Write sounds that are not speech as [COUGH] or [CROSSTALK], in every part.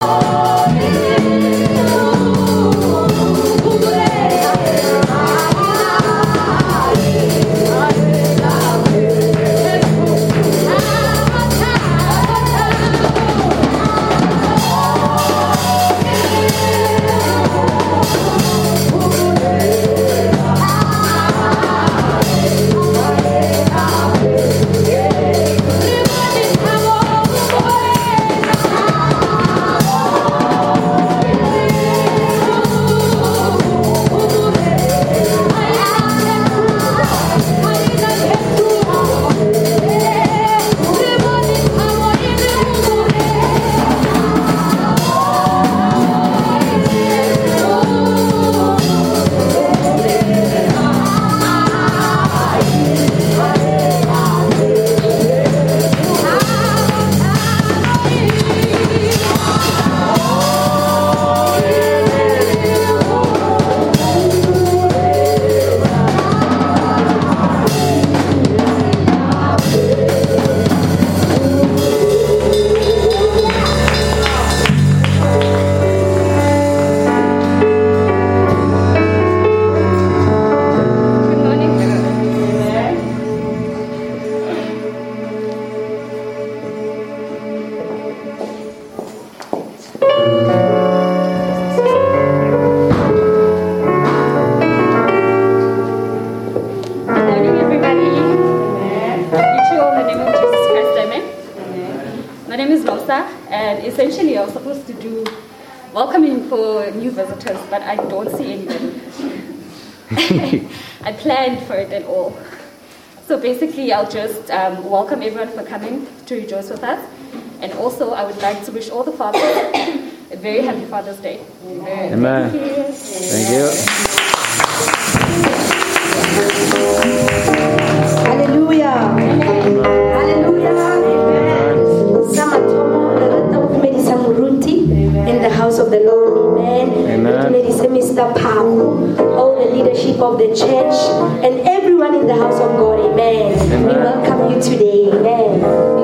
Good for but I don't see anybody. [LAUGHS] I planned for it and all. So basically, I'll just um, welcome everyone for coming to rejoice with us. And also, I would like to wish all the fathers a very happy Father's Day. Amen. Thank you. Hallelujah. Hallelujah. Mr. Paku, all the leadership of the church, and everyone in the house of God. Amen. We welcome you today. Amen.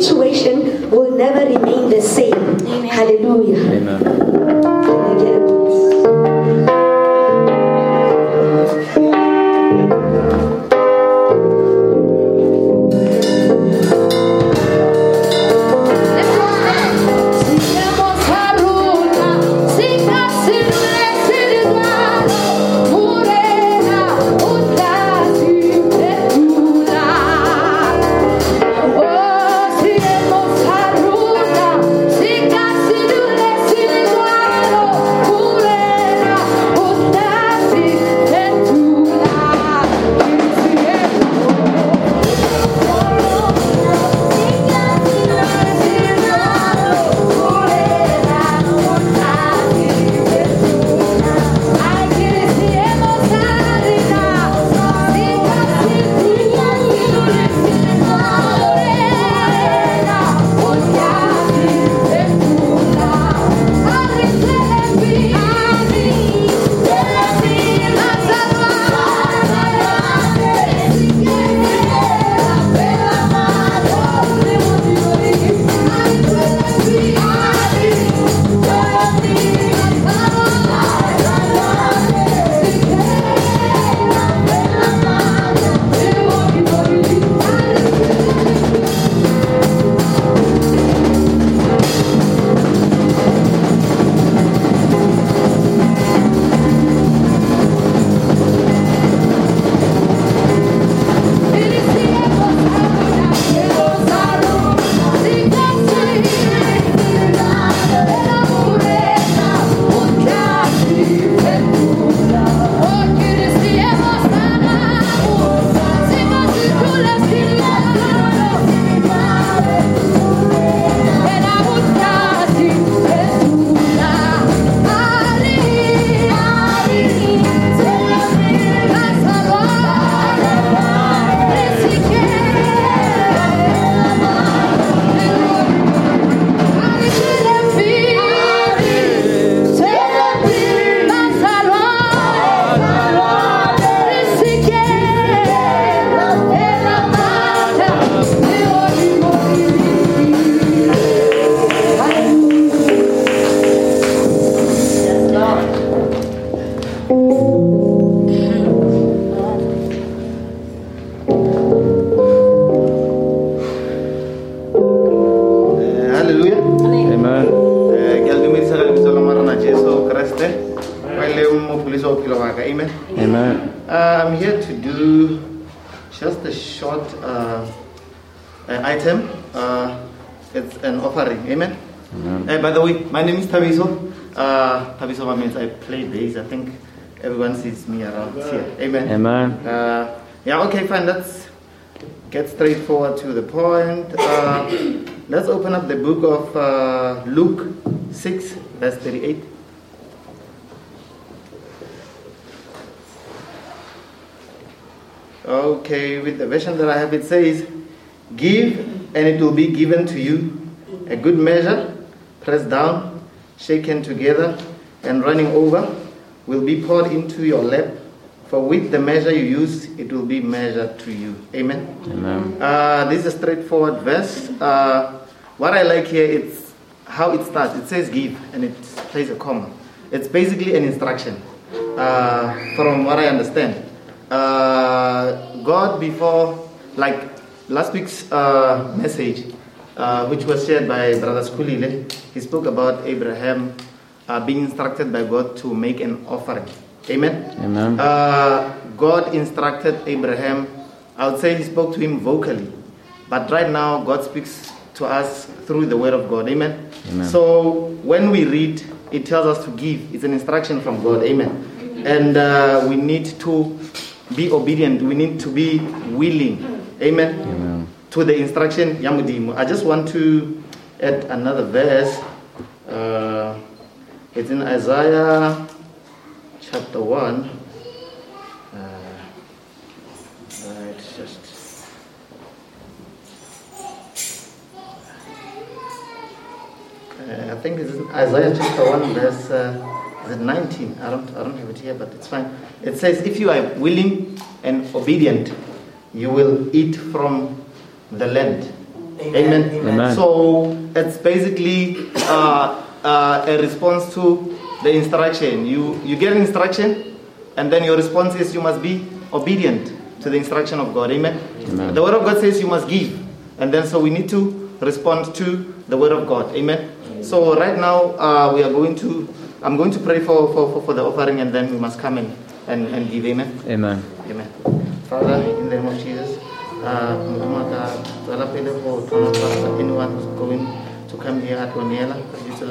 Situation will never remain the same, hallelujah. Amen. Item uh, it's an offering amen Eh, by the way my name is Thabiso uh, Thabiso means i play bass i think everyone sees me around here amen Amen. Uh, yeah, okay, fine. Let's get straight forward to the point. Uh, [COUGHS] let's open up the book of uh, Luke 6, verse 38. Okay, with the version that I have, it says, Give, and it will be given to you, a good measure, pressed down, shaken together, and running over, will be poured into your lap. For with the measure you use, it will be measured to you. Amen. Amen. Uh, this is a straightforward verse. Uh, what I like here is how it starts. It says give and it plays a comma. It's basically an instruction, uh, from what I understand. Uh, God, before, like last week's uh, message, uh, which was shared by Brother Skulile, he spoke about Abraham uh, being instructed by God to make an offering. Amen. Amen. Uh, God instructed Abraham. I would say he spoke to him vocally, but right now God speaks to us through the Word of God. Amen. Amen. So when we read, it tells us to give. It's an instruction from God. Amen. And uh, we need to be obedient. We need to be willing. Amen. Amen. To the instruction Yamudimu. I just want to add another verse. Uh, it's in Isaiah chapter 1. Uh, right, just. uh, I think it's in Isaiah chapter 1, verse uh, is 19. I don't, I don't have it here, but it's fine. It says, If you are willing and obedient, you will eat from the land. Amen. Amen. So it's basically uh, uh, a response to the instruction. You, you get an instruction, and then your response is you must be obedient to the instruction of God. Amen. Amen. The word of God says you must give. And then so we need to respond to the word of God. Amen. So right now uh, we are going to, I'm going to pray for, for, for, for the offering and then we must come and, and, and give. Amen. Amen. Amen. Father, in the name of Jesus, uh, anyone who's going to come here at Oniela, ka lebitso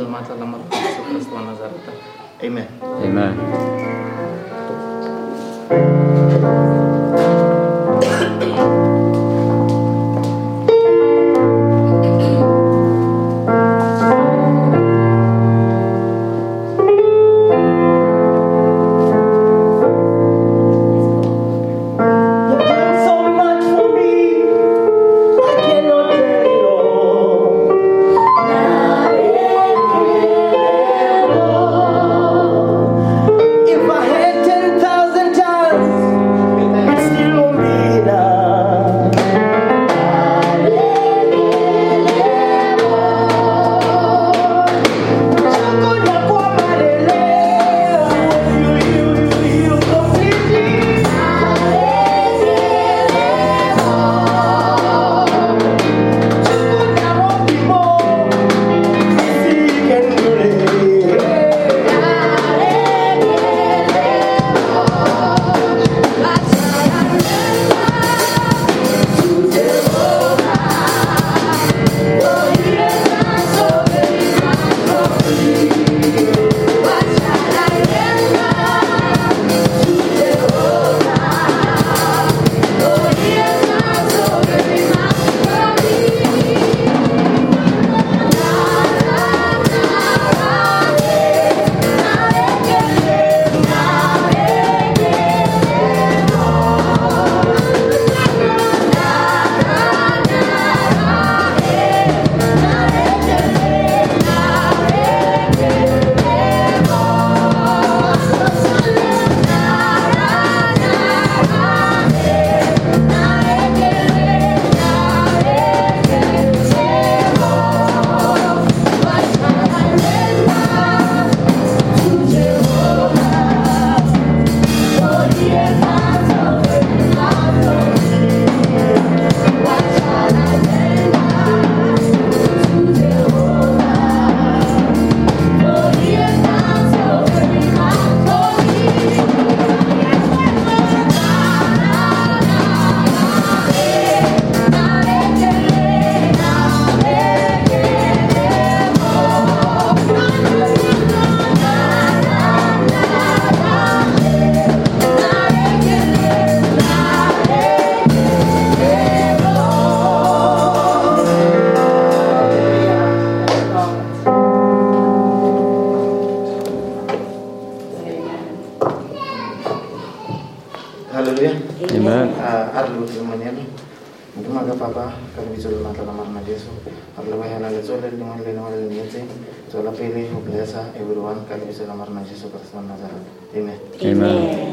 Blesa, Everyone, God is the Lord, Jesus Christ, Nazareth. Amen. Amen.